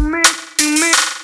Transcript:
me